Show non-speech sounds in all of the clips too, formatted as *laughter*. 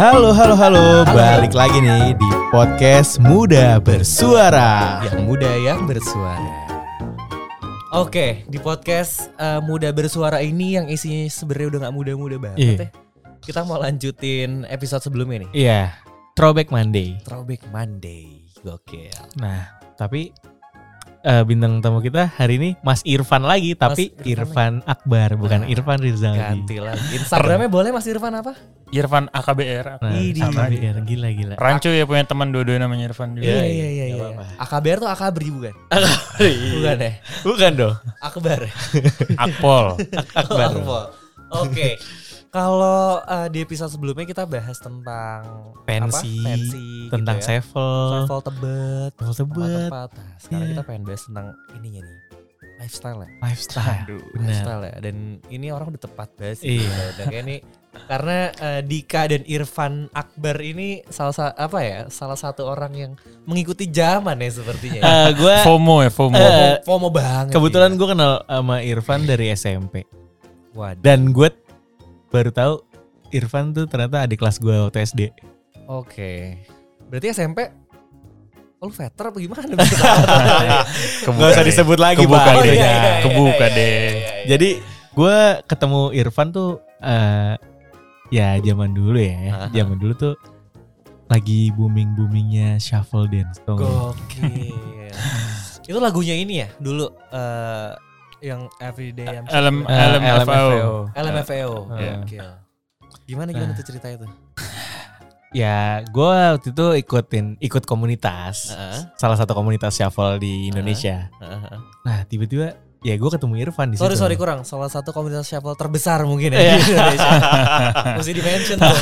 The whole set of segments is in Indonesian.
Halo, halo, halo. Balik lagi nih di podcast Muda Bersuara. Yang muda yang bersuara. Oke, di podcast eh, Muda Bersuara ini yang isinya sebenarnya udah nggak muda-muda banget Iya. ya. Kita mau lanjutin episode sebelumnya nih. Iya, Throwback Monday. Throwback Monday. Gokil. Nah, tapi eh, bintang tamu kita hari ini Mas Irfan lagi, tapi Irfan Irfan Akbar, bukan Nah, Irfan Rizal. Ganti lagi. Instagramnya boleh Mas Irfan apa? Irfan AKBR. Nah, sama dia, gila gila. Rancu ya punya teman dua-dua namanya Irfan juga. Iya Iya, iya iya. nggak iya. AKBR tuh Akabri bukan? Iya. *laughs* Bukan ya? Bukan dong. Akbar. Akpol. *laughs* Akbar. Oh, Oke. Kalau eh, di episode sebelumnya kita bahas tentang Pensi, apa? pensi Tentang gitu ya. sevel. Level tebet, Level tebet. tempat-tempat. Nah, sekarang Iya. kita pengen bahas tentang ininya nih, lifestyle ya. Lifestyle. Aduh. Lifestyle ya. Dan ini orang udah tepat bahas. sih. Iya. Udah kayak ini karena eh, Dika dan Irfan Akbar ini salah sa- apa ya salah satu orang yang mengikuti zaman ya sepertinya. ya. Eh, gue *laughs* FOMO ya, FOMO. Eh, FOMO banget. kebetulan ya. gue kenal sama Irfan dari SMP. Waduh. Dan gue baru tahu Irfan tuh ternyata adik kelas gue waktu SD. Oke. Berarti SMP Oh, lu veter apa gimana? *laughs* Kebuka Gak usah deh. disebut lagi Kebuka Pak. deh. Iya, iya, iya, Kebuka iya, deh. iya, iya, iya. Jadi gue ketemu Irfan tuh eh ya zaman dulu ya. Aha. Zaman dulu tuh lagi booming boomingnya shuffle dance tuh. Gokil. *laughs* Itu lagunya ini ya dulu eh yang Everyday I'm LM, Eh, LMFAO. LMFAO. Iya. Gokil. Gimana gimana Nah. tuh cerita itu? Ya gue waktu itu ikutin ikut komunitas. Heeh. Salah satu komunitas shuffle di Indonesia. Heeh. Nah tiba-tiba ya gue ketemu Irfan di Sorry situ. sorry kurang. Salah satu komunitas shuffle terbesar mungkin Iya. ya di Indonesia. *laughs* Mesti di mention tuh.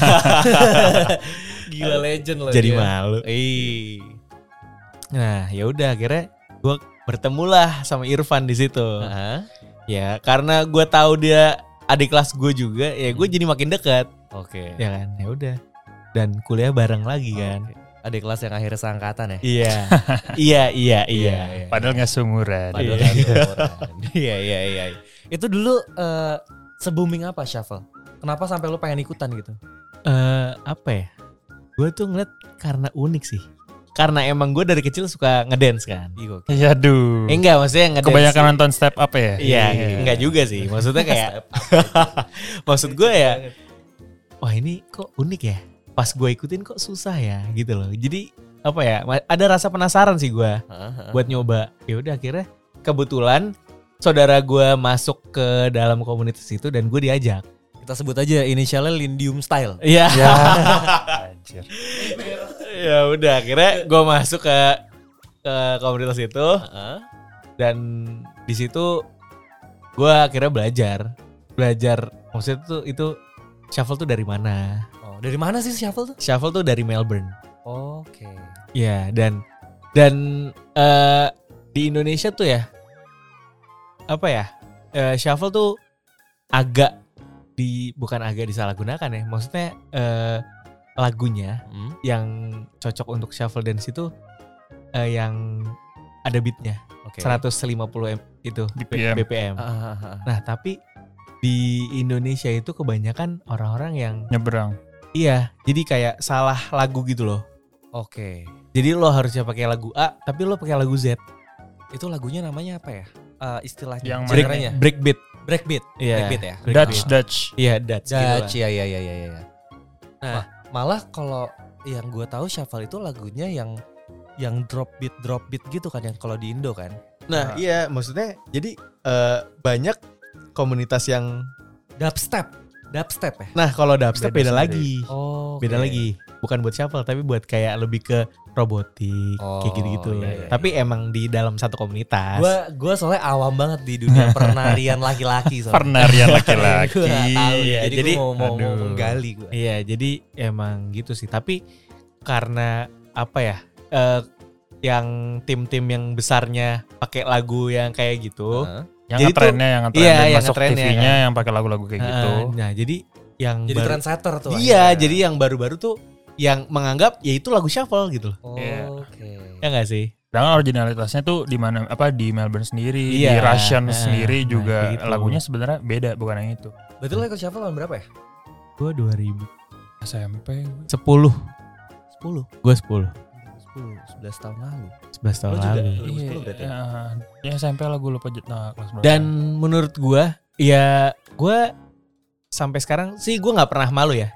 *laughs* Gila legend loh. Jadi dia. malu. Ih. Nah ya udah akhirnya gue bertemulah sama Irfan di situ. Heeh. Ya karena gue tahu dia adik kelas gue juga, ya gue jadi makin dekat, Oke. ya kan? Ya udah. Dan kuliah bareng lagi kan? Oke. Adik kelas yang akhirnya seangkatan ya. *laughs* Iya, iya, iya, iya. Padahal nggak seumuran. Padahal Iya. kan seumuran. *laughs* Iya iya iya. Itu dulu eh, se-booming apa shuffle? Kenapa sampai lu pengen ikutan gitu? Eh apa ya? Gue tuh ngeliat karena unik sih. Karena emang gue dari kecil suka ngedance kan. Iya. Ya aduh. Eh, enggak, maksudnya ngedance. Kebanyakan nonton step up ya? Iya, enggak juga sih. Maksudnya kayak, *laughs* maksud gue ya, wah ini kok unik ya. Pas gue ikutin kok susah ya, gitu loh. Jadi apa ya? Ada rasa penasaran sih gue. Buat nyoba. Ya udah akhirnya kebetulan saudara gue masuk ke dalam komunitas itu dan gue diajak. Kita sebut aja inisialnya Lindium Style. Iya. Ya. *laughs* Anjir. ya udah akhirnya gue masuk ke ke komunitas itu Heeh. dan di situ gue akhirnya belajar belajar maksudnya tuh itu shuffle tuh dari mana? Oh, dari mana sih shuffle tuh? Shuffle tuh dari Melbourne. Oke. Iya dan dan eh, di Indonesia tuh ya apa ya eh, shuffle tuh agak di bukan agak disalahgunakan ya maksudnya eh, lagunya Hmm. yang cocok untuk shuffle dance itu eh, yang ada beatnya Oke. 150 m itu BPM. BPM. Ah, ah, ah, ah. Nah tapi di Indonesia itu kebanyakan orang-orang yang Nyebrang. iya jadi kayak salah lagu gitu loh. Oke. Jadi lo harusnya pakai lagu A, tapi lo pakai lagu Z. Itu lagunya namanya apa ya? Eh, istilahnya. Yang Break, Genrenya? breakbeat. Breakbeat. Iya. Breakbeat ya. Breakbeat. Dutch, Dutch. Iya, Dutch. gitu Dutch, lah. ya ya ya ya ya. Nah, malah kalau yang gue tahu shuffle itu lagunya yang yang drop beat drop beat gitu kan yang kalau di Indo kan. Nah, iya, maksudnya jadi eh, banyak komunitas yang Dubstep. Dubstep ya? Nah, kalau dubstep beda, Beda lagi. Oh. Beda lagi. Bukan buat shuffle tapi buat kayak lebih ke robotik Oh, kayak gitu-gitu. iya, iya, Tapi emang di dalam satu komunitas. Gue gue soalnya awam banget di dunia *laughs* pernarian laki-laki soalnya. Pernarian *laughs* laki-laki. tahu Iya, jadi, jadi- gue mau, mau, menggali gue. Iya, jadi emang gitu sih. Tapi karena apa ya? eh, yang tim-tim yang besarnya pakai lagu yang kayak gitu. Heeh. Yang Jadi ngetrennya, yang ngetren iya, masuk TV-nya kan. yang pakai lagu-lagu kayak gitu. Heeh, Nah, jadi yang Jadi baru- trendsetter tuh. Iya, akhirnya. jadi yang baru-baru tuh yang menganggap ya itu lagu shuffle gitu loh. Oh, Iya. Oke. Ya enggak sih? Sedangkan originalitasnya tuh di mana apa di Melbourne sendiri, Iya, di Russian nah, sendiri nah, juga kayak gitu. lagunya sebenarnya beda bukan yang itu. Berarti lo ikut shuffle tahun berapa ya? Gua 2000. SMP. 10. 10. Gue 10. 10, 11 tahun lalu. 11 tahun Lo juga? lalu. 2010 Iya, berarti ya? ya, ya SMP lah gue lupa nah, kelas berapa. Dan menurut gue, ya gue sampai sekarang sih gue nggak pernah malu ya.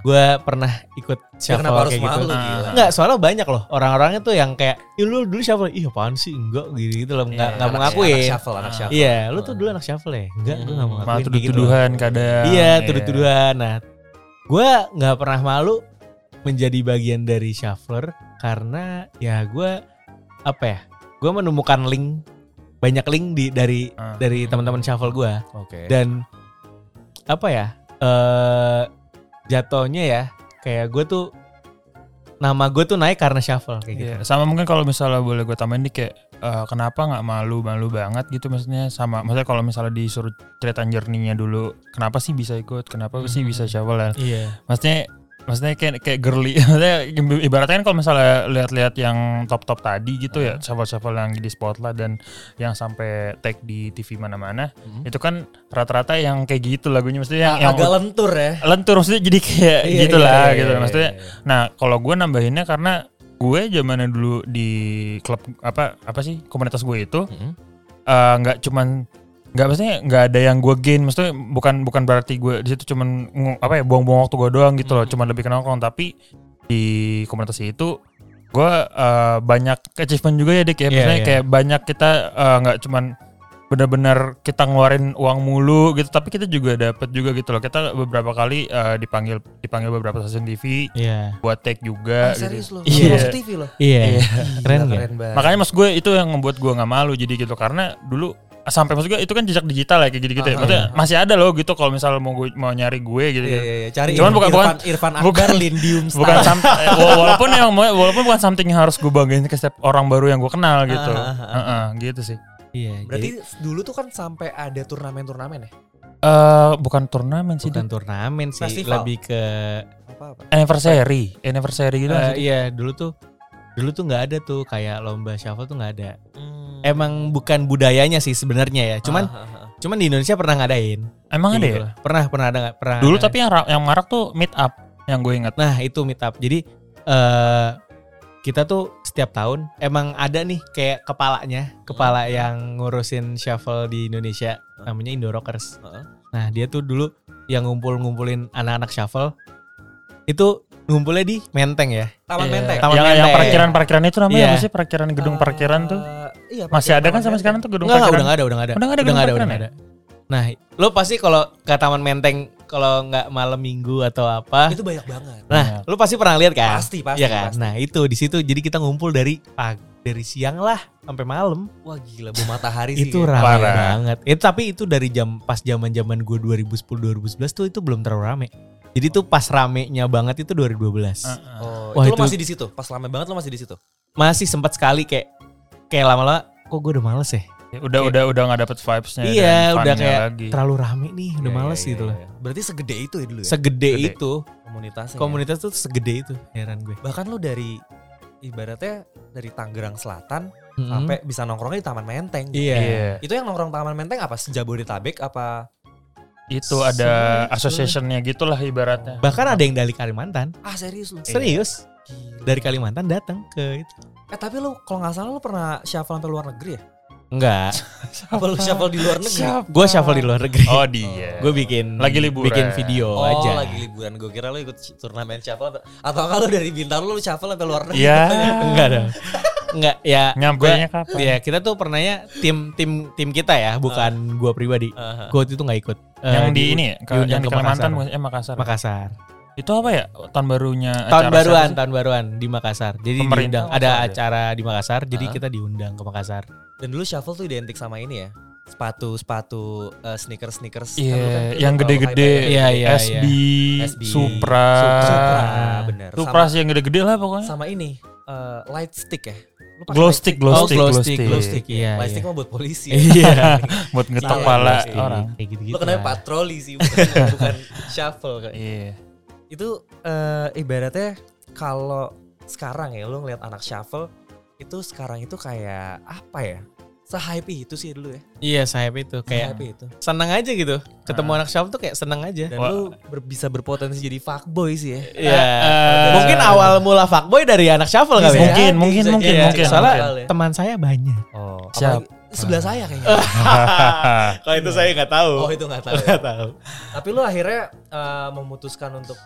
Gue pernah ikut Ya, shuffle harus kayak gitu. malu Ah. gila? Enggak, soalnya banyak loh orang-orangnya tuh yang kayak, "Ih lu dulu shuffle." Ih apaan sih? Enggak gitu, gitu loh. Enggak Iya, enggak mau Anak- ngakuin. Anak shuffle, anak Ah. shuffle. Iya, lu tuh dulu anak shuffle ya? Enggak, gue enggak mau Hmm. Malah gitu tuduh-tuduhan kadang. Iya, tuduh-tuduhan. Nah, gue nggak pernah malu menjadi bagian dari shuffler karena ya gue apa ya? Gue menemukan link banyak link di dari Ah. dari teman-teman shuffle gue Oke. dan apa ya? Eh jatuhnya ya kayak gue tuh nama gue tuh naik karena shuffle kayak gitu. Iya, sama mungkin kalau misalnya boleh gue tambahin nih kayak eh, kenapa nggak malu-malu banget gitu maksudnya sama maksudnya kalau misalnya disuruh cerita journey-nya dulu kenapa sih bisa ikut kenapa sih bisa shuffle dan Iya. maksudnya maksudnya kayak kayak girly *laughs* maksudnya ibaratnya kan kalau misalnya lihat-lihat yang top-top tadi gitu ya shuffle-shuffle yang di spotlight dan yang sampai tag di TV mana-mana Mhm. itu kan rata-rata yang kayak gitu lagunya maksudnya yang, yang agak lentur ya. lentur maksudnya jadi kayak Iya, gitu iya, lah iya, gitu iya, maksudnya iya. Nah, kalau gue nambahinnya karena gue zamannya dulu di klub apa apa sih komunitas gue itu Mhm. eh, nggak cuman nggak maksudnya nggak ada yang gue gain maksudnya bukan bukan berarti gue di situ cuman apa ya buang-buang waktu gue doang gitu loh Mhm. cuman lebih ke nongkrong tapi di komunitas itu gue eh, banyak achievement juga ya dik ya Iya, maksudnya iya. kayak banyak kita eh, nggak cuman benar-benar kita ngeluarin uang mulu gitu tapi kita juga dapat juga gitu loh kita beberapa kali eh, dipanggil dipanggil beberapa stasiun TV Iya. buat take juga Ah, gitu. serius lo. Iya. Masuk TV lo. Iya. Iya. Keren Gila, gak? banget. makanya mas gue itu yang membuat gue nggak malu jadi gitu karena dulu sampai maksud gue itu kan jejak digital ya kayak gitu gitu ya Ah, maksudnya masih ada loh gitu kalau misalnya mau gue mau nyari gue gitu, Iya, gitu. iya, iya. Cari Cuman bukan- Irfan, bukan- Irfan Akbar bukan- Lindium bukan sam- eh, wa- walaupun yang walaupun bukan something yang harus gue banggain ke setiap orang baru yang gue kenal gitu Ah, ah, ah, ah. Heeh, gitu sih Iya. Berarti dulu tuh kan sampai ada turnamen-turnamen ya? eh bukan turnamen sih bukan turnamen sih, Festival. lebih ke Apa-apa? anniversary anniversary gitu kan sih. iya dulu tuh dulu tuh nggak ada tuh kayak lomba shuffle tuh nggak ada Hmm. Emang bukan budayanya sih sebenarnya ya cuman Ah, ah, ah. cuman di Indonesia pernah ngadain emang ada Gitu ya loh. pernah pernah ada nggak pernah dulu ada. tapi yang yang marak tuh meet up yang gue ingat nah itu meet up jadi eh kita tuh setiap tahun emang ada nih kayak kepalanya kepala yang ngurusin shuffle di Indonesia namanya Indo Rockers Heeh. nah dia tuh dulu yang ngumpul-ngumpulin anak-anak shuffle itu ngumpulnya di Menteng ya Taman Iya. Menteng. Taman yang yang Menteng. parkiran-parkiran itu namanya Iya. apa sih parkiran gedung parkiran tuh Eh, Iya, masih ada kan sampai Menteng. sekarang tuh gedung Enggak, enggak, parkiran udah nggak ada, udah nggak ada. Udah nggak ada udah nggak ada, gedung udah nggak ada. Nah, lo pasti kalau ke Taman Menteng kalau nggak malam minggu atau apa, Itu banyak banget. nah, lo pasti pernah lihat kan? Pasti, pasti, Iya kan? pasti. Nah, itu di situ jadi kita ngumpul dari pagi, dari siang lah sampai malam. Wah gila, bu matahari sih. itu ya. rame Parah. banget. Itu tapi itu dari jam pas zaman-zaman gue 2010 2011 tuh itu belum terlalu rame. Jadi tuh pas ramenya banget itu 2012. Heeh. Oh, Wah, itu, lo itu- masih di situ. Pas lama banget lo masih di situ. Masih sempat sekali kayak kayak lama-lama kok gue udah males ya. Ya, udah Kayak- udah udah nggak dapet vibesnya Iya, dan udah kayak lagi. terlalu rame nih, udah Iya, males iya, gitu iya, loh. iya. Berarti segede itu ya dulu ya? Segede Gede. itu komunitasnya. ya? komunitas tuh segede itu heran gue. Bahkan lo dari ibaratnya dari Tangerang Selatan Mm-mm. sampai bisa nongkrongnya di Taman Menteng. iya. Iya. Itu yang nongkrong Taman Menteng apa? Sejabodetabek apa? Itu ada Sebenarnya- associationnya gitulah ibaratnya. Bahkan ada yang dari Kalimantan. Ah serius lu? Serius. Gila. Dari Kalimantan datang ke itu. Eh tapi lu kalau nggak salah lu pernah shuffle sampai luar negeri ya? Enggak. Apa *laughs* lu shuffle di luar negeri? gue shuffle di luar negeri. Oh dia. gue bikin Lagi liburan. bikin video Oh aja. lagi liburan gue kira lu ikut turnamen shuffle atau, kalau dari Bintaro lu shuffle sampai luar negeri. Iya. *laughs* Enggak dong. Enggak ya. Nyampainya kapan? Ya kita tuh pernahnya tim tim tim kita ya, bukan gua pribadi. Aha. Gue waktu itu nggak ikut. Eh, yang di ini ya, ke- diundang yang di ke Kalimantan Makassar. Makassar. Makassar. Itu apa ya? Tahun barunya Tahun acara baruan, tahun baruan di Makassar. Jadi Pemerintah diundang ada ya? acara di Makassar, jadi kita diundang ke Makassar. Dan dulu shuffle tuh identik sama ini ya. Sepatu sepatu eh, sneakers sneakers. sih? Iya, Kan kan yang gede-gede. Iya, iya, SB, SB, Supra. Supra, bener. Supra Sama- sih yang gede-gede lah pokoknya. Sama ini eh, light stick ya. Pakai Glow stick, glow Oh, stick, glow stick, glow stick, iya. light iya. stick mah buat polisi. Iya. *laughs* *laughs* Buat ngetok Iya, pala glow stick. orang. Kayak gitu-gitu. Lu kenapa lah. patroli sih bukan, bukan shuffle kayak. Iya. Itu eh, ibaratnya kalau sekarang ya lu ngeliat anak shuffle itu sekarang itu kayak apa ya? se-hype itu sih dulu ya. Iya, sayap itu kayak Se-hype itu. seneng aja gitu. Ketemu Ah. anak shuffle tuh kayak seneng aja. Dan Wah. lu ber- bisa berpotensi jadi fuckboy sih ya. Iya. Eh, mungkin awal mula fuckboy dari anak shuffle kali ya. Mungkin, mungkin, bisa mungkin, jadi. mungkin, Soalnya mungkin. teman saya banyak. Oh, Siap. sebelah saya kayaknya. *laughs* Kalau itu saya nggak tahu. oh, itu nggak tahu. ya. Nggak tahu. Tapi lu akhirnya eh, memutuskan untuk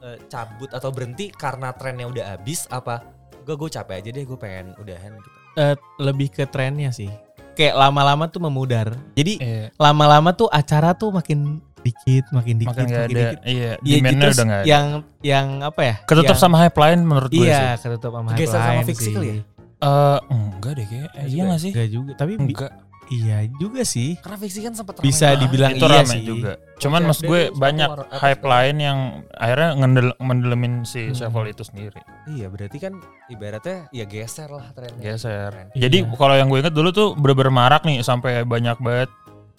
eh, cabut atau berhenti karena trennya udah habis apa? Gue gue capek aja deh, gue pengen udahan gitu. Eh, lebih ke trennya sih. Kayak lama-lama tuh memudar. Jadi Iya, lama-lama tuh acara tuh makin dikit, makin dikit, makin makin, ada. dikit. Iya, Iya, demandnya terus udah gak ada. yang yang apa ya? Ketutup yang- sama hype line menurut gue sih. Iya, ketutup sama hype sama sih. kali ya? Eh, enggak deh kayak. Eh, iya gak sih? Enggak juga, tapi bi- Enggak. Iya juga sih. Karena fiksi kan sempat Bisa ramai dibilang itu iya sih. juga. Cuman Oke, maksud gue banyak hype lain yang akhirnya ngendel, mendelemin si Hmm. Shuffle itu sendiri. Iya, berarti kan ibaratnya ya geser lah trennya. Geser. Keren. Jadi Iya. kalau yang gue inget dulu tuh bener-bener marak nih sampai banyak banget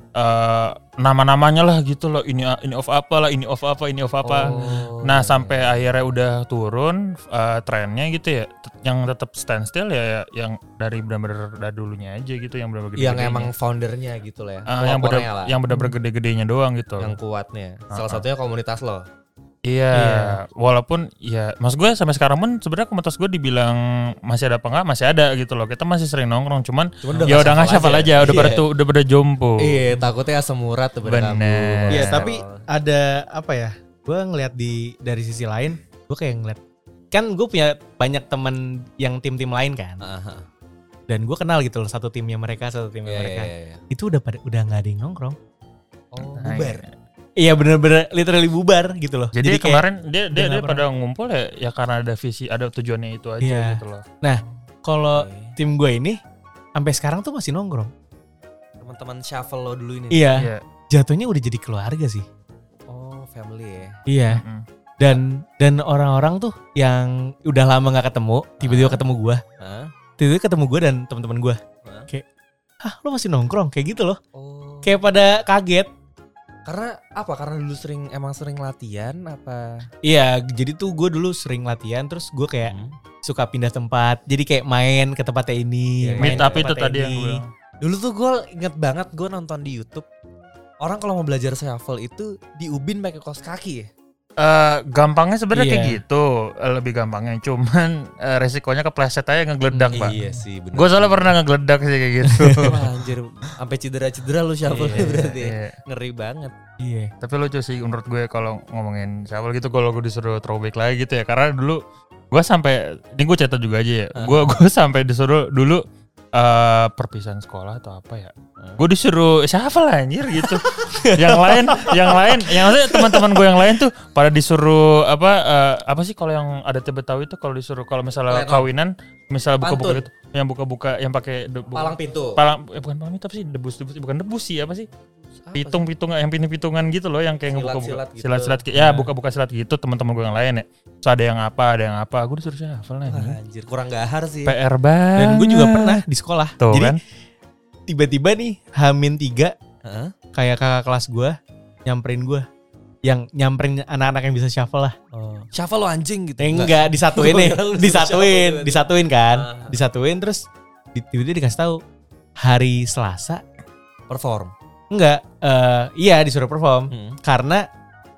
eh nama-namanya lah gitu loh. Ini ini off apa lah, ini off apa, ini off apa. Oh, Nah sampai akhirnya udah turun eh, trennya gitu ya, yang tetap standstill ya yang dari benar-benar dari dulunya aja gitu, yang benar-benar yang emang foundernya gitu lah ya. Ah, yang lah. yang benar-benar gede-gedenya doang gitu. yang kuatnya. Salah Ah, ah. satunya komunitas lo. Iya, Iya. walaupun ya mas gue sampai sekarang pun sebenarnya komunitas gue dibilang masih ada apa enggak masih ada gitu loh. Kita masih sering nongkrong, cuman Cuman ya udah nggak hafal aja, udah Iya. pada tuh udah pada jompo. Iya, takutnya asam urat tuh pada kamu. Iya, tapi ada apa ya? Gue ngeliat di dari sisi lain, gue kayak ngeliat kan gue punya banyak temen yang tim-tim lain kan, Aha. dan gue kenal gitu loh satu timnya mereka, satu timnya Iya, mereka. iya, iya. Itu udah pada udah nggak ada yang nongkrong. Oh, Nah, bubar. Iya. Bener-bener literally bubar gitu loh. Jadi, kayak- kemarin dia dia, dia pada ngumpul ya ya karena ada visi, ada tujuannya itu aja Iya. gitu loh. kalau Oke. tim gue ini sampai sekarang tuh masih nongkrong. Teman-teman shuffle lo dulu ini. Iya, Iya. jatuhnya udah jadi keluarga sih. Oh, family ya. Iya. Mm-mm. Dan dan orang-orang tuh yang udah lama nggak ketemu, tiba-tiba Ah. ketemu gue, Hah? tiba-tiba ketemu gue dan teman-teman gue. Hah? Kayak, ah lo masih nongkrong kayak gitu loh. Oh. Kayak pada kaget. Karena apa? Karena dulu sering emang sering latihan apa? Iya, jadi tuh gue dulu sering latihan, terus gue kayak suka pindah tempat. Jadi kayak main ke tempatnya ini. Iya, main Meet up ke itu tadi yang ini. gue. Dulu tuh gue inget banget gue nonton di YouTube orang kalau mau belajar shuffle itu di ubin pakai kaos kaki ya. Eh, gampangnya sebenarnya kayak Iya. gitu, eh, lebih gampangnya. Cuman eh, resikonya kepleset aja ngegeledak, Pak. Iya sih benar. Gue soalnya pernah ngegeledak sih kayak gitu. Wah, *laughs* *laughs* anjir sampai cedera-cedera lu shuffle Iya, berarti. ya. iya. Ngeri banget. Iya. Tapi lucu sih menurut gue kalau ngomongin shuffle gitu kalau gue disuruh throwback lagi gitu ya karena dulu gue sampai ini gue cerita juga aja ya. Gue gue sampai disuruh dulu eh perpisahan sekolah atau apa ya. Gue disuruh shuffle anjir gitu. *laughs* yang lain yang lain yang maksudnya teman-teman gue yang lain tuh pada disuruh apa eh, apa sih kalau yang ada Betawi itu kalau disuruh kalau misalnya Lenong. kawinan misalnya buka-buka gitu yang buka-buka yang pakai Palang pintu. palang eh, bukan palang itu apa sih debus debus bukan debus sih apa sih pitung pitung yang pitung pitungan gitu loh yang kayak ngebuka buka Silat-silat gitu. silat silat ya Nah. buka buka silat gitu teman-teman gue yang lain ya Terus ada yang apa ada yang apa gue disuruh sih? nih anjir kurang gahar sih. PR banget Dan gue juga pernah di sekolah. tuh Jadi kan tiba-tiba nih Hamin tiga Heeh. kayak kakak kelas gue nyamperin gue yang nyamperin anak-anak yang bisa shuffle lah. Oh. Shuffle lo anjing gitu. Eh, enggak disatuin Gua *laughs* nih, disatuin, disatuin kan, Ah. disatuin terus di- tiba-tiba dikasih tahu hari Selasa Perform. Enggak, eh, iya disuruh perform Hmm. karena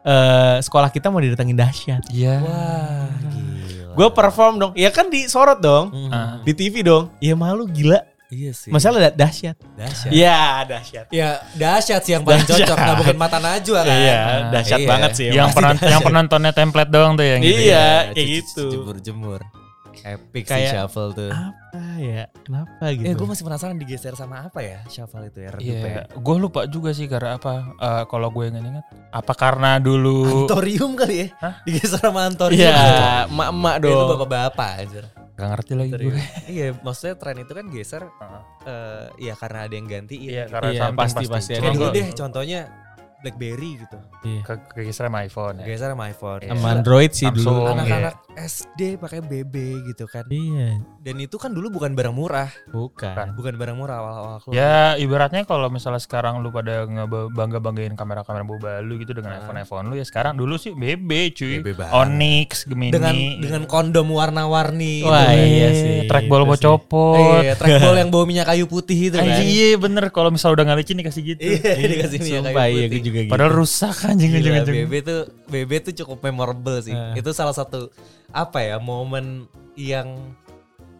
eh, sekolah kita mau didatengin dahsyat. iya Wah, gila. Gue perform dong, ya kan disorot dong, Hmm. Ah. di TV dong. Ya malu gila, Iya sih. masalah da- dahsyat. dahsyat. Iya dahsyat. Ya dahsyat sih yang paling Dahsyat. cocok nah bukan mata najwa kan. Iya, Ah, dahsyat iya. banget sih. yang penonton yang penontonnya template doang tuh yang gitu Iya. ya. kayak gitu. Jemur-jemur. Epic Kayak- sih shuffle tuh. apa ya? Kenapa gitu? Eh gue masih penasaran digeser sama apa ya shuffle itu ya redup ya. Iya, gue lupa juga sih karena apa. Eh, kalau gue inget-inget, apa karena dulu Antorium kali ya? Hah? Digeser sama Antorium. Iya, emak-emak Itu dong. bapak-bapak aja. gak ngerti lagi gue. iya, maksudnya tren itu kan geser Heeh. eh ya karena ada yang gantiin. Iya, gitu. karena Iya, something pasti- pasti Cuma Kayak dulu deh contohnya BlackBerry gitu. Iya. ke kegeser sama iPhone ya. Geser sama iPhone. Iya. Sama Android sih dulu. Samsung. Anak-anak SD pakai BB gitu kan. Iya, Dan itu kan dulu bukan barang murah, bukan. bukan barang murah awal-awal keluar. Ya ibaratnya kalau misalnya sekarang lu pada ngebangga banggain kamera-kamera boba lu gitu dengan Ah. iPhone iPhone lu ya sekarang dulu sih BB cuy. BB banget. Onyx, Gemini. dengan dengan kondom warna-warni. Wah, gitu. iya sih, Trackball itu mau copot. Iya, trackball *laughs* yang bau minyak kayu putih itu kan. Iya bener kalau misalnya udah nggak licin dikasih gitu. Iya, dikasih minyak kayu iya, putih. Juga gitu. Padahal rusak anjing Gila, anjing BB tuh BB tuh cukup memorable sih. Eh. Itu salah satu apa ya momen yang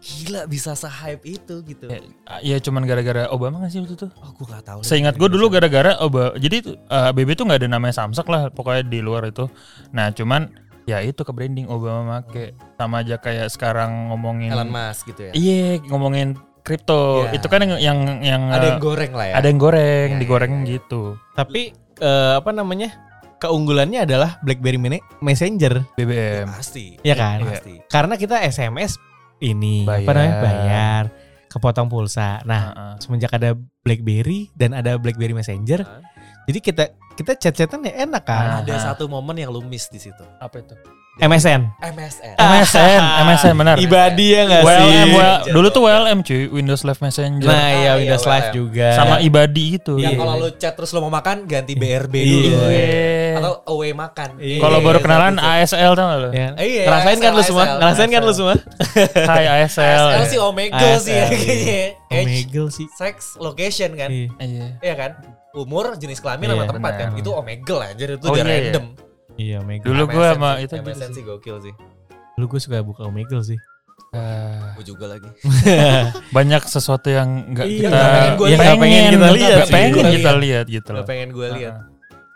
gila bisa se-hype itu gitu. Ya, ya cuman gara-gara Obama gak sih waktu itu? Oh, gue gak tahu. Seingat gue dulu gara-gara Obama. Jadi itu, eh, BB tuh nggak ada namanya Samsung lah pokoknya di luar itu. Nah cuman ya itu ke branding Obama make sama aja kayak sekarang ngomongin Elon Musk gitu ya. Iya ngomongin kripto Iya. itu kan yang yang, yang, Ada yang goreng lah ya. ada yang goreng Iya, digoreng iya, iya. gitu Tapi eh, apa namanya? Keunggulannya adalah BlackBerry Mini Messenger, Ya, BBM. pasti. ya kan? Pasti. Karena kita SMS ini apa Bayar. namanya? Bayar, kepotong pulsa. Nah, Heeh. semenjak ada BlackBerry dan ada BlackBerry Messenger, Hah? jadi kita kita chat-chatan ya enak kan. Ada Aha. satu momen yang lu miss di situ. apa itu? MSN. MSN. MSN, MSN benar. Ibadi ya nggak sih? WLM, Messenger dulu tuh. WLM cuy, Windows Live Messenger. Nah, Ah, ya iya, Windows Live WLM. juga. sama Ibadi itu. Yang Iya. kalau lu chat terus lu mau makan ganti BRB Iya. dulu. Iya. Atau away makan. Kalau baru kenalan ASL tau? Ya. Iya, Ngerasain kan lu ASL, semua? Ngerasain kan lu semua? Hai ASL. ASL sih Omegle sih ya ASL, kayaknya. Omegle sih. sex, location kan. Iya kan? Umur, jenis kelamin sama Iya, tempat kan. benar. Itu Omegle anjir itu Oh, udah iya, iya. random. Iya, Omegle. Dulu gua sama itu gitu MSN sih. sih gokil sih. Dulu gue suka buka Omegle sih. Ah, Gue juga lagi. *laughs* banyak sesuatu yang nggak Iya, kita nggak pengen gua lihat. Nggak pengen kita lihat sih. pengen kita lihat gitu loh. Gak pengen gue lihat.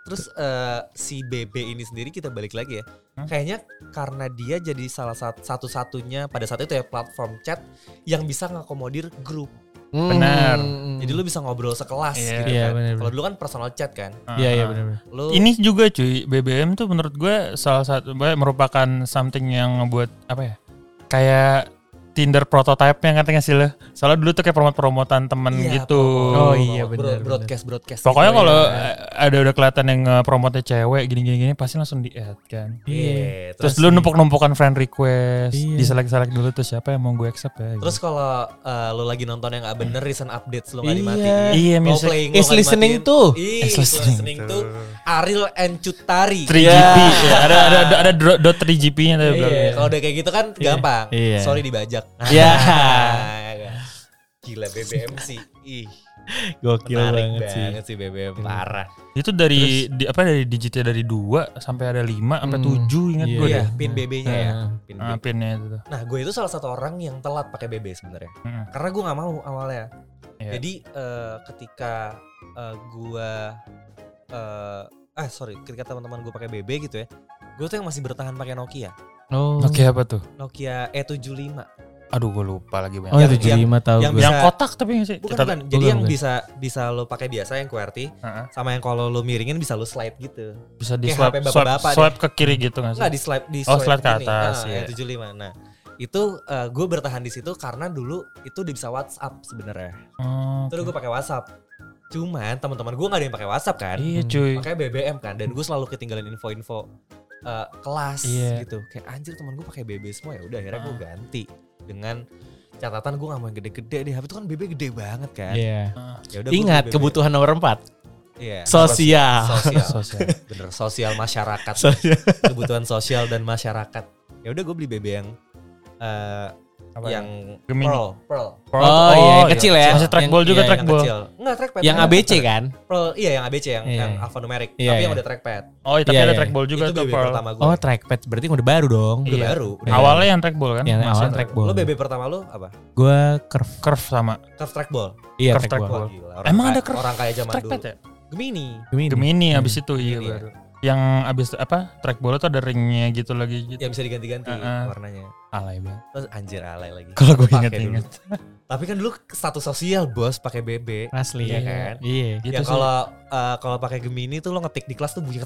Terus eh, si BB ini sendiri kita balik lagi ya. Hmm? Kayaknya karena dia jadi salah sat- satu-satunya pada saat itu ya platform chat yang bisa ngakomodir grup. Benar. Hmm. Jadi lu bisa ngobrol sekelas Iya. gitu Iya, kan. benar, Kalau benar. dulu kan personal chat kan. Iya, iya benar-benar. Lu Ini juga cuy, BBM tuh menurut gue salah satu merupakan something yang ngebuat apa ya? Kayak Tinder prototype-nya ngerti gak sih lo? Soalnya dulu tuh kayak promot-promotan temen Iya, gitu. promo- Oh, promo- iya, bro- benar, broadcast broadcast. Pokoknya gitu kalau ya. eh, ada udah kelihatan yang promotnya cewek gini-gini gini pasti langsung di add kan. Iya. Terus Terus dulu numpuk-numpukan friend request, Iya. diselek-selek dulu tuh siapa yang mau gue accept ya. terus kalau eh, lu lagi nonton yang gak bener recent updates lu gak Iya. dimatiin. Iya, music playing Is listening tuh. Iya, Is is listening listening tuh Ariel and Cutari. 3GP ya, ada ada ada, ada dot 3GP-nya tuh Iya, kalau udah kayak gitu kan gampang. Iya. Sorry dibajak. Iya. *laughs* Gila BBM sih. Ih, Gokil menarik banget sih. banget sih BBM parah. Itu dari di, apa dari digitnya dari 2 sampai ada 5 sampai Hmm, 7 ingat iya. gue Iya, deh. pin BB-nya ya. Nah. Pin Ah, BB. pinnya itu. Nah, gue itu salah satu orang yang telat pakai BB sebenarnya. Mm, Karena gue nggak mau awalnya. iya. Jadi eh, ketika eh, gue eh ah sorry, ketika teman-teman gue pakai BB gitu ya, gue tuh yang masih bertahan pakai Nokia. Oh. Oke apa tuh? Nokia E75. Aduh gue lupa lagi banyak. Oh, Yang- itu 75 tahu yang gue. yang bisa- kotak tapi nggak sih? Bukan, Kita- bukan. Jadi bukan, yang bukan. bisa bisa lo pakai biasa yang QWERTY Heeh. sama yang kalau lo miringin bisa lo slide gitu. bisa di swipe, HP swipe, deh. swipe ke kiri gitu nggak sih? Enggak di slide di Oh, slide ke atas, Ah, iya. yang 75. Nah, itu gue bertahan di situ karena dulu itu udah bisa WhatsApp sebenarnya. Oh, Terus gue pakai WhatsApp. Cuman teman-teman gue gak ada yang pakai WhatsApp kan. Iya cuy. Pakai BBM kan dan gue selalu ketinggalan info-info eh, kelas Iya. gitu. Kayak anjir teman gue pakai BB semua ya udah akhirnya gue Ah. ganti dengan catatan gue gak mau yang gede-gede deh. Tapi itu kan BB gede banget kan. Iya. Ah, Ya udah gua Ingat kebutuhan nomor 4. Iya. Sosial. Sosial. *laughs* Sosial. Bener sosial masyarakat. Sosial. kebutuhan sosial dan masyarakat. Ya udah gue beli BB yang eh, Apa yang Gemini. Pearl, Pearl. Oh, iya, yang kecil ya. Masih trackball Yang- juga Iya, yang trackball. kecil. Enggak trackpad. Yang ABC kan? Pearl, iya yang ABC yang Iya, yang iya. alphanumeric, Iya, tapi yang iya. udah trackpad. Oh, tapi Iya, ada iya. trackball juga itu tuh BB Pearl. pertama gue. Oh, trackpad berarti udah baru dong. udah iya. baru. udah Awalnya baru. yang trackball kan? Yang Masih awal track- trackball. Lo BB pertama lo apa? Gua curve. curve sama. Curve trackball. Iya, Curve trackball. Emang ada curve orang kaya zaman Trackpad dulu. ya? Gemini. Gemini. Gemini abis itu iya ya. baru yang abis apa track bola tuh ada ringnya gitu lagi gitu. Ya bisa diganti-ganti uh-uh. warnanya. Alay banget. Terus anjir alay lagi. Kalau gue inget-inget. Tapi kan dulu status sosial bos pakai BB. Asli ya kan. Iya. Ya kalau uh, kalau pakai Gemini tuh lo ngetik di kelas tuh bunyi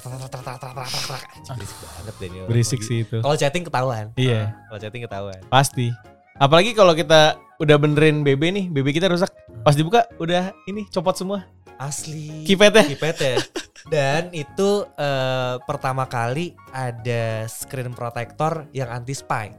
berisik banget Daniel. Berisik sih itu. Kalau chatting ketahuan. Iya. Ah, kalau chatting ketahuan. Pasti. Apalagi kalau kita udah benerin BB nih, BB kita rusak. Pas dibuka udah ini copot semua. Asli. kipet ya kipet ya dan itu eh, pertama kali ada screen protector yang anti spy.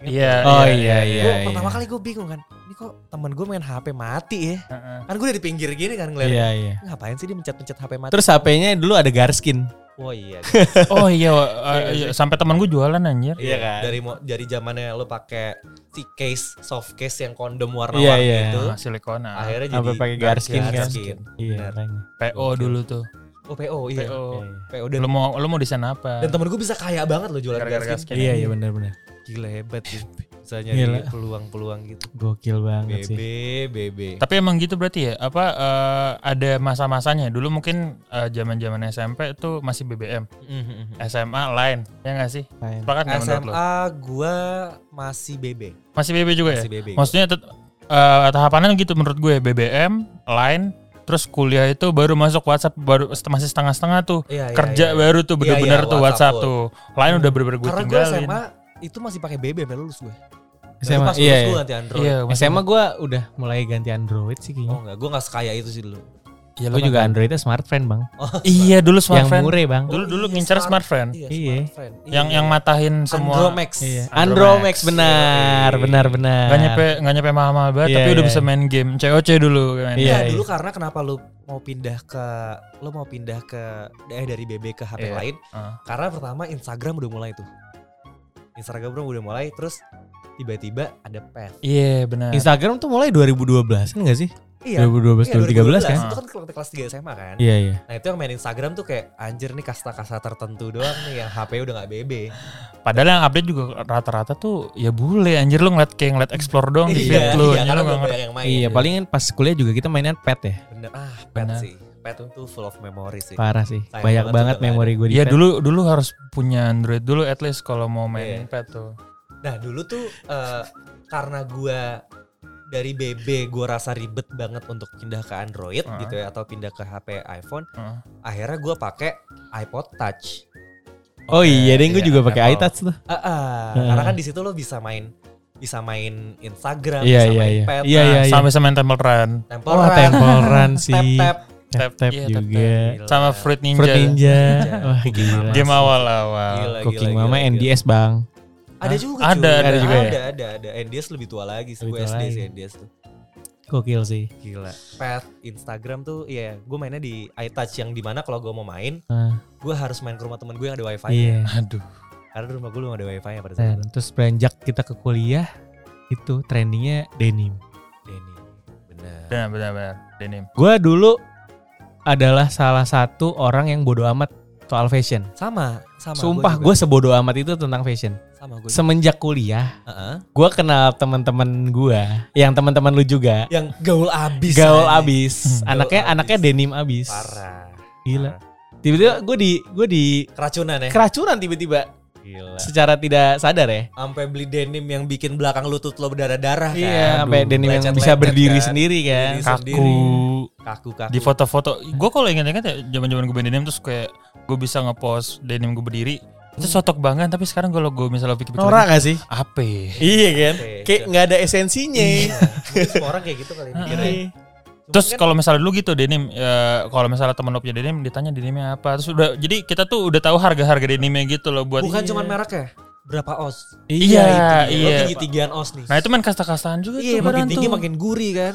Iya. Oh iya, iya iya. Gua iya. pertama kali gue bingung kan. Ini kok temen gue main HP mati ya? Heeh. Kan gue dari pinggir gini kan ngeliat. Iya iya. Ngapain sih dia mencet-mencet HP mati? Terus HP-nya dulu ada garskin. Oh iya. *laughs* Oh iya, uh, Iya, iya, sampai teman gue jualan anjir. Iya kan? Dari dari zamannya lo pakai si case soft case yang kondom Iya, warna-warni iya. itu. Ah, silikona. Akhirnya jadi Sampai pakai garskin kan. garskin. Iya. Benar. makanya. PO dulu tuh. Oh PO iya. PO. Iya, PO dan, Lu mau lu mau desain apa? dan temen gue bisa kaya banget loh jualan Gara-gara garskin. Iya iya benar-benar. Gila hebat sih. Bisa nyari peluang-peluang gitu. Gokil banget BB, sih. BB. Tapi emang gitu berarti ya? Apa eh, ada masa-masanya? Dulu mungkin eh, zaman-zaman SMP tuh masih BBM, Mhm. SMA lain, ya nggak sih? Lain. Sepakat nggak menurut lo? SMA gua masih BB. Masih BB juga ya? Masih BB. Maksudnya eh, tahapannya gitu menurut gue BBM, line, terus kuliah itu baru masuk WhatsApp baru masih setengah-setengah tuh. Iya, iya, Kerja iya. baru tuh Iya, bener-bener iya, tuh WhatsApp WhatsApp tuh. Line udah bener-bener gue Karena gue. SMA itu masih pakai BB sampai lulus gue. SMA, pas iya, lulus gue iya. ganti Android. Iya, SMA gue udah mulai ganti Android sih Oh kayaknya. enggak, gue gak sekaya itu sih dulu. Iya, Gue lo juga Androidnya smartphone bang. Oh, *laughs* Iya, dulu Yang smartphone. murah bang. Dulu dulu iya, ngincer smart- smartphone. Iya, Iya. Yang yang matahin semua Andromax. Iya. Andromax. Andromax benar, Iya. benar, benar. Gak nyampe gak nyampe mahal-mahal banget Iya, tapi udah iya. bisa main game COC dulu kan. Iya, Iya, iya. dulu karena kenapa lu mau pindah ke lu mau pindah ke eh dari BB ke HP Iya. lain? Ah. Karena pertama Instagram udah mulai tuh. Instagram udah mulai terus tiba-tiba ada path. Iya benar. Instagram tuh mulai 2012 kan gak sih? Iya. 2012, Iya, 2013 kan? Itu kan kelas- kelas 3 SMA kan. Iya iya. Nah itu yang main Instagram tuh kayak anjir nih kasta-kasta tertentu doang nih yang HP udah gak BB. Padahal yang update juga rata-rata tuh ya bule anjir lu ngeliat kayak ngeliat explore doang di iya, feed lu. iya, karena banyak yang main. Iya, paling kan pas kuliah juga kita mainan pet ya. Bener, ah pet Bener. sih. Pet tuh full of memory sih. Parah sih. Sayang Banyak banget nggak memori gue di Iya dulu dulu harus punya Android dulu at least kalau mau mainin Iya. pet tuh. Nah dulu tuh eh, karena gua dari BB gua rasa ribet banget untuk pindah ke Android Ah. gitu ya atau pindah ke HP iPhone. Heeh. Akhirnya gua pakai iPod Touch. Oh iya, deh gue juga pakai iTouch tuh. Ah, ah, Heeh. karena kan di situ lo bisa main bisa main Instagram, Iya, bisa iya, main iya. pet, Iya, Nah, iya, iya. Sampai sama main Temple Run. Temple Wah, Run, Temple *laughs* Run sih. tap tap. Tap tap Iya, juga. Gila. Sama Fruit Ninja. Fruit Ninja. Ninja. Wah gila. Game awal-awal. Cooking gila, Mama gila, gila. NDS bang. Ada Hah? juga Ada, cuy. ada juga ya? Ada, ada, ada. NDS lebih tua lagi sih. Gue SD sih NDS tuh. Gokil sih. Gila. Pet, Instagram tuh, iya. Gue mainnya di iTouch yang di mana kalau gue mau main, Nah, gue harus main ke rumah temen gue yang ada wifi. iya. Aduh. Karena di rumah gue belum ada wifi nya pada saat itu. terus beranjak kita ke kuliah itu trendingnya denim. Denny, benar. Benar benar benar. Denim. Gue dulu adalah salah satu orang yang bodoh amat soal fashion. Sama, sama. Sumpah gue sebodoh amat itu tentang fashion. sama gue. Semenjak kuliah, Heeh. gue kenal teman-teman gue, yang teman-teman lu juga, Yang gaul abis. gaul anjing. abis, *laughs* Gaul anaknya abis. anaknya denim abis. Parah. Gila. Parah. Tiba-tiba gue di gue di Keracunan ya. keracunan tiba-tiba Gila. secara tidak sadar ya. Sampai beli denim yang bikin belakang lutut lo berdarah-darah kan. Iya, sampai denim yang lecet-lecet bisa berdiri kan. sendiri kan. Berdiri Kaku. sendiri. Kaku-kaku. Di foto-foto, gue kalau inget-inget ya zaman-zaman gue main denim terus kayak gue bisa ngepost denim gue berdiri. Itu sotok banget tapi sekarang kalau gue misalnya pikir-pikir lagi, gak sih? apa? ya? Iya kan? Kayak nggak ada esensinya. Iya. *laughs* Orang kayak gitu kali mikirnya. Iya. Terus kalau misalnya dulu gitu denim, ya, kalau misalnya temen lo punya denim, ditanya denimnya apa. Terus udah, jadi kita tuh udah tahu harga-harga denimnya gitu loh buat. bukan Iya. cuma merek ya, berapa os? Iya, Lo iya. tinggi-tinggian os nih. Nah itu main kasta-kastaan juga iya, tuh makin kadang tinggi tuh. makin gurih kan.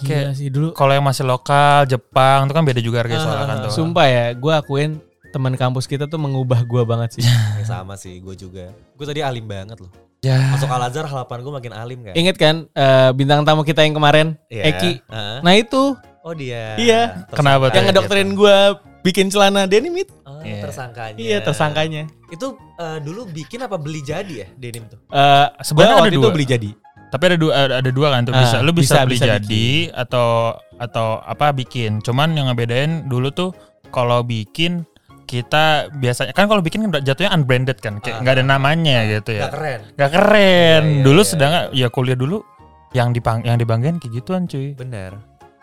Kayak- sih dulu. Kalau yang masih lokal, Jepang itu kan beda juga harga soalnya kan Ah, tuh. Sumpah ya, gue akuin teman kampus kita tuh mengubah gue banget sih. *laughs* Ya, sama sih, gue juga. Gue tadi alim banget loh. Ya. Masuk Al Azhar harapan gue makin alim kan. Ingat kan eh, bintang tamu kita yang kemarin, Iya. Eki. Heeh. Nah itu Oh dia. Iya. Tersangka. Kenapa tuh? yang ngedokterin gue bikin celana denim itu. Oh, Iya. tersangkanya. Iya tersangkanya. Itu eh, dulu bikin apa beli jadi ya denim tuh? Eh Sebenarnya gua ada waktu itu dua. beli jadi. Tapi ada dua ada, dua kan tuh Ah, bisa lu bisa, bisa- beli bisa jadi atau atau apa bikin. Cuman yang ngebedain dulu tuh kalau bikin kita biasanya kan kalau bikin kan jatuhnya unbranded kan kayak Ah. nggak ada namanya gitu ya. Gak keren. Gak keren. Iya, iya, dulu iya. sedangkan ya kuliah dulu yang dipang yang dibanggain kayak gituan cuy. Bener.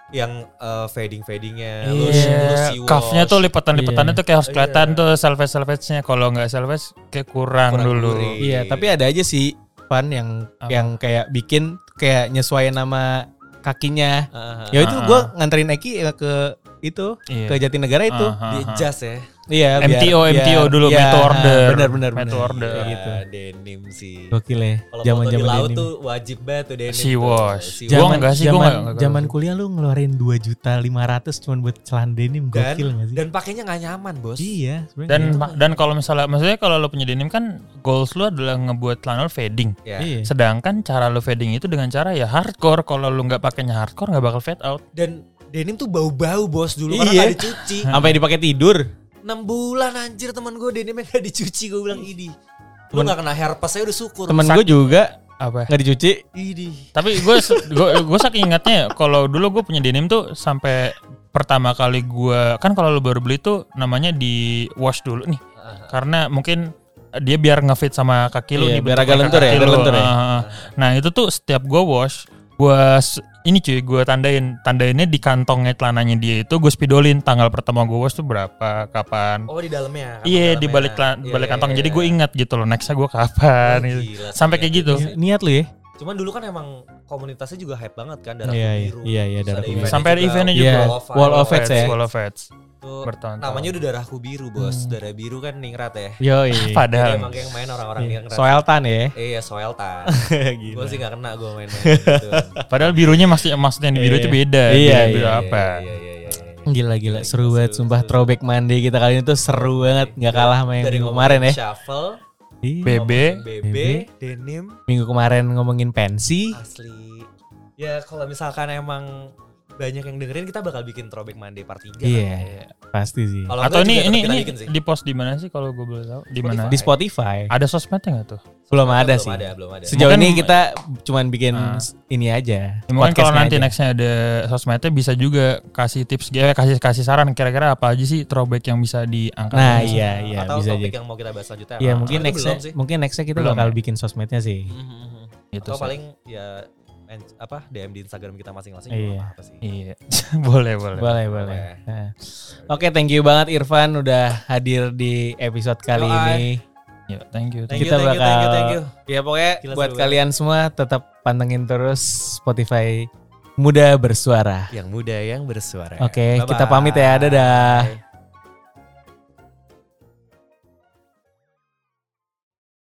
Yang eh, fading-fadingnya. Iya, lu- lu sea cuffnya wash. tuh lipatan-lipatannya Iya. tuh kayak harus Iya. kelihatan tuh salvage salvage-nya. Kalau nggak salvage kayak kurang, Kurang dulu. gurih. Iya, tapi ada aja sih fan yang Apa? yang kayak bikin kayak nyesuaiin nama kakinya. Ah, ah, Ya itu Ah. gue nganterin Eki ya ke itu Iya. ke Jatinegara itu. Ah, ah, Di jas ya. Iya, MTO, MTO dulu, iya, Meto Order. Benar benar Meto. Order. Iya, gitu. denim sih. Gokil ya. Kalau Zaman foto di laut denim. tuh wajib banget tuh denim. Sea wash. Gua enggak sih, gua enggak- enggak zaman kuliah lu ngeluarin 2 juta 500 cuman buat celana denim Dan, gokil gak sih? dan pakainya nggak nyaman bos. iya. Dan gitu. dan kalau misalnya maksudnya kalau lo punya denim kan goals lo adalah ngebuat celana lo fading. Ya. iya. Sedangkan cara lo fading itu dengan cara ya hardcore. Kalau lo nggak pakainya hardcore nggak bakal fade out. Dan denim tuh bau-bau bos dulu Iya. karena nggak dicuci. *laughs* Sampai dipakai tidur. 6 bulan anjir teman gue denimnya nggak dicuci gue bilang ini. Lu nggak kena herpes saya udah syukur. Temen gue juga Apa? nggak dicuci. Ini. Tapi gue gue gue saking ingatnya ya, kalau dulu gue punya denim tuh sampai pertama kali gue kan kalau lo baru beli tuh namanya di wash dulu nih karena mungkin dia biar ngefit sama kaki lu Iya, nih, biar agak kayak lentur ya, lentur ya. Ah, ah, ah. Nah itu tuh setiap gue wash gue ini cuy gue tandain tandainnya di kantongnya celananya dia itu gue spidolin tanggal pertama gue wash tuh berapa kapan Oh di dalamnya. iya di dalamnya. balik Iya, balik iya, kantong iya, jadi iya. gue ingat gitu loh nextnya gue kapan Oh, gitu. gila, sampai sih, kayak ya. gitu Ni- Niat lu ya? Cuman dulu kan emang komunitasnya juga hype banget kan darah Iya, biru. iya, iya, Darah Biru. sampai ada eventnya Iya, juga Wall of Feds ya. Wall of Feds Tuh, bertahun-tahun namanya udah darahku biru bos. Hmm. Darah biru kan ningrat ya. Jadi padahal emang yang main orang-orang Iya. ningrat. Soeltan ya. Iya Soeltan. *laughs* Gila. gue sih gak kena gue main-main gitu. *laughs* Padahal birunya masih maksudnya yang di biru Iya. itu beda. Iya, Biru- iya, biru apa? Iya iya iya. iya. Gila gila seru banget sumpah throwback Monday kita kali ini tuh seru banget nggak kalah sama yang Dari kemarin ya. Shuffle, Iya. BB, BB, BB. denim, Minggu kemarin ngomongin pensi. asli. Ya kalau misalkan emang banyak yang dengerin kita bakal bikin throwback Monday part 3 Iya, pasti sih. Kalau Atau ini ini ini di post di mana sih kalau gue boleh tahu? Di mana? Di Spotify. Ada sosmednya nggak tuh? Belum ada belum sih. ada, belum ada. Sejauh Mungkin- ini kita cuman bikin Ah. ini aja. Ya, mungkin kalau nanti aja. nextnya ada sosmednya bisa juga kasih tips, ya, kasih kasih saran kira-kira apa aja sih throwback yang bisa diangkat. Nah iya iya Atau bisa topik aja. yang mau kita bahas selanjutnya. Iya mungkin nextnya mungkin nextnya kita Belum bakal ya? bikin sosmednya sih. Mhm. Itu Atau sih. paling ya men- apa DM di Instagram kita masing-masing Iya. juga apa sih. Iya, *laughs* boleh boleh. Boleh boleh. Nah. Oke thank you banget Irfan udah hadir di episode kali Yoi. ini. Yuk, thank you. Thank Thank you, Kita thank you, thank you, bakal- thank you. Ya pokoknya Gila, buat seru kalian semua tetap pantengin terus Spotify Muda Bersuara. Yang muda yang bersuara. Oke, Bye-bye. kita pamit ya. Dadah.